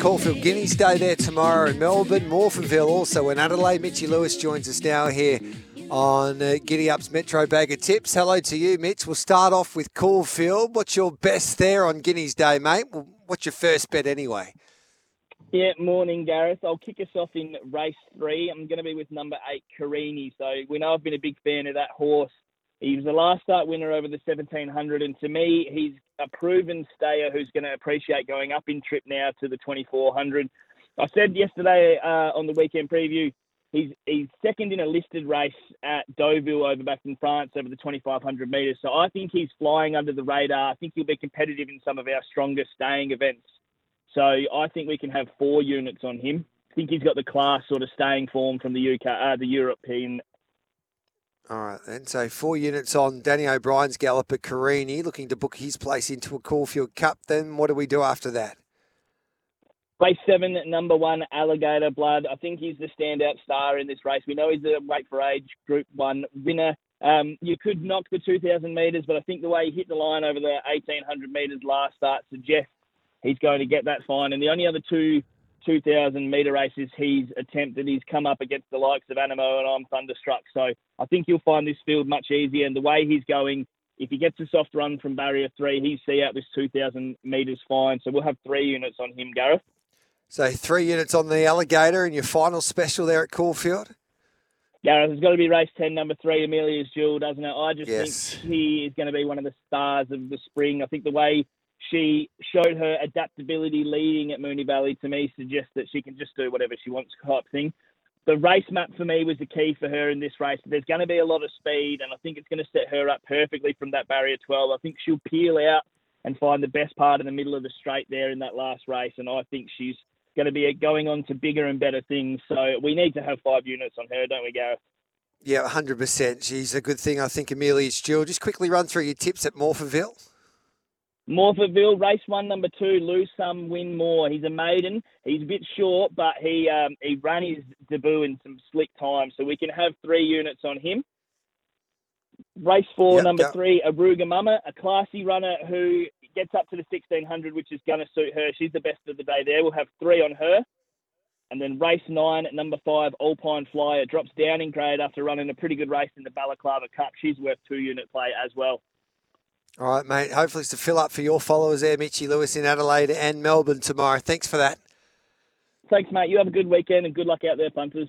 Caulfield Guineas Day there tomorrow in Melbourne. Morphettville also in Adelaide. Mitchy Lewis joins us now here on uh, Giddy Up's Metro Bag of Tips. Hello to you, Mitch. We'll start off with Caulfield. What's your best there on Guineas Day, mate? What's your first bet anyway? Yeah, morning, Gareth. I'll kick us off in race three. I'm going to be with number eight, Carini. So we know I've been a big fan of that horse. He was the last start winner over the 1700, and to me, he's a proven stayer who's going to appreciate going up in trip now to the 2400. I said yesterday uh, on the weekend preview, he's he's second in a listed race at Deauville over back in France over the 2500 metres. So I think he's flying under the radar. I think he'll be competitive in some of our strongest staying events. So I think we can have four units on him. I think he's got the class sort of staying form from the UK, uh, the European all right, then. So four units on Danny O'Brien's gallop at Carini, looking to book his place into a Caulfield Cup. Then what do we do after that? Race seven, number one, Alligator Blood. I think he's the standout star in this race. We know he's a weight for age Group One winner. Um, you could knock the 2,000 metres, but I think the way he hit the line over the 1,800 metres last start suggests he's going to get that fine. And the only other two 2,000 metre races he's attempted, he's come up against the likes of Anamoe and I'm Thunderstruck. So I think you'll find this field much easier. And the way he's going, if he gets a soft run from barrier three, he's see out this 2,000 metres fine. So we'll have three units on him, Gareth. So three units on the alligator in your final special there at Caulfield? Gareth, it's got to be race 10, number three, Amelia's Jewel, doesn't it? I just yes. think he is going to be one of the stars of the spring. I think the way she showed her adaptability leading at Moonee Valley to me suggests that she can just do whatever she wants type thing. The race map for me was the key for her in this race. There's going to be a lot of speed, and I think it's going to set her up perfectly from that barrier 12. I think she'll peel out and find the best part in the middle of the straight there in that last race, and I think she's going to be going on to bigger and better things. So we need to have five units on her, don't we, Gareth? Yeah, 100%. She's a good thing, I think, Amelia's Jewel. Just quickly run through your tips at Morphettville. Morphettville, race one, number two, lose some, win more. He's a maiden. He's a bit short, but he um, he ran his debut in some slick time, so we can have three units on him. Race four, yep, number yep. three, Aruga Mama, a classy runner who gets up to the 1600, which is going to suit her. She's the best of the day there. We'll have three on her. And then race nine, number five, Alpine Flyer, drops down in grade after running a pretty good race in the Balaklava Cup. She's worth two unit play as well. All right, mate. Hopefully it's to fill up for your followers there, Mitchy Lewis in Adelaide and Melbourne tomorrow. Thanks for that. Thanks, mate. You have a good weekend and good luck out there, punters.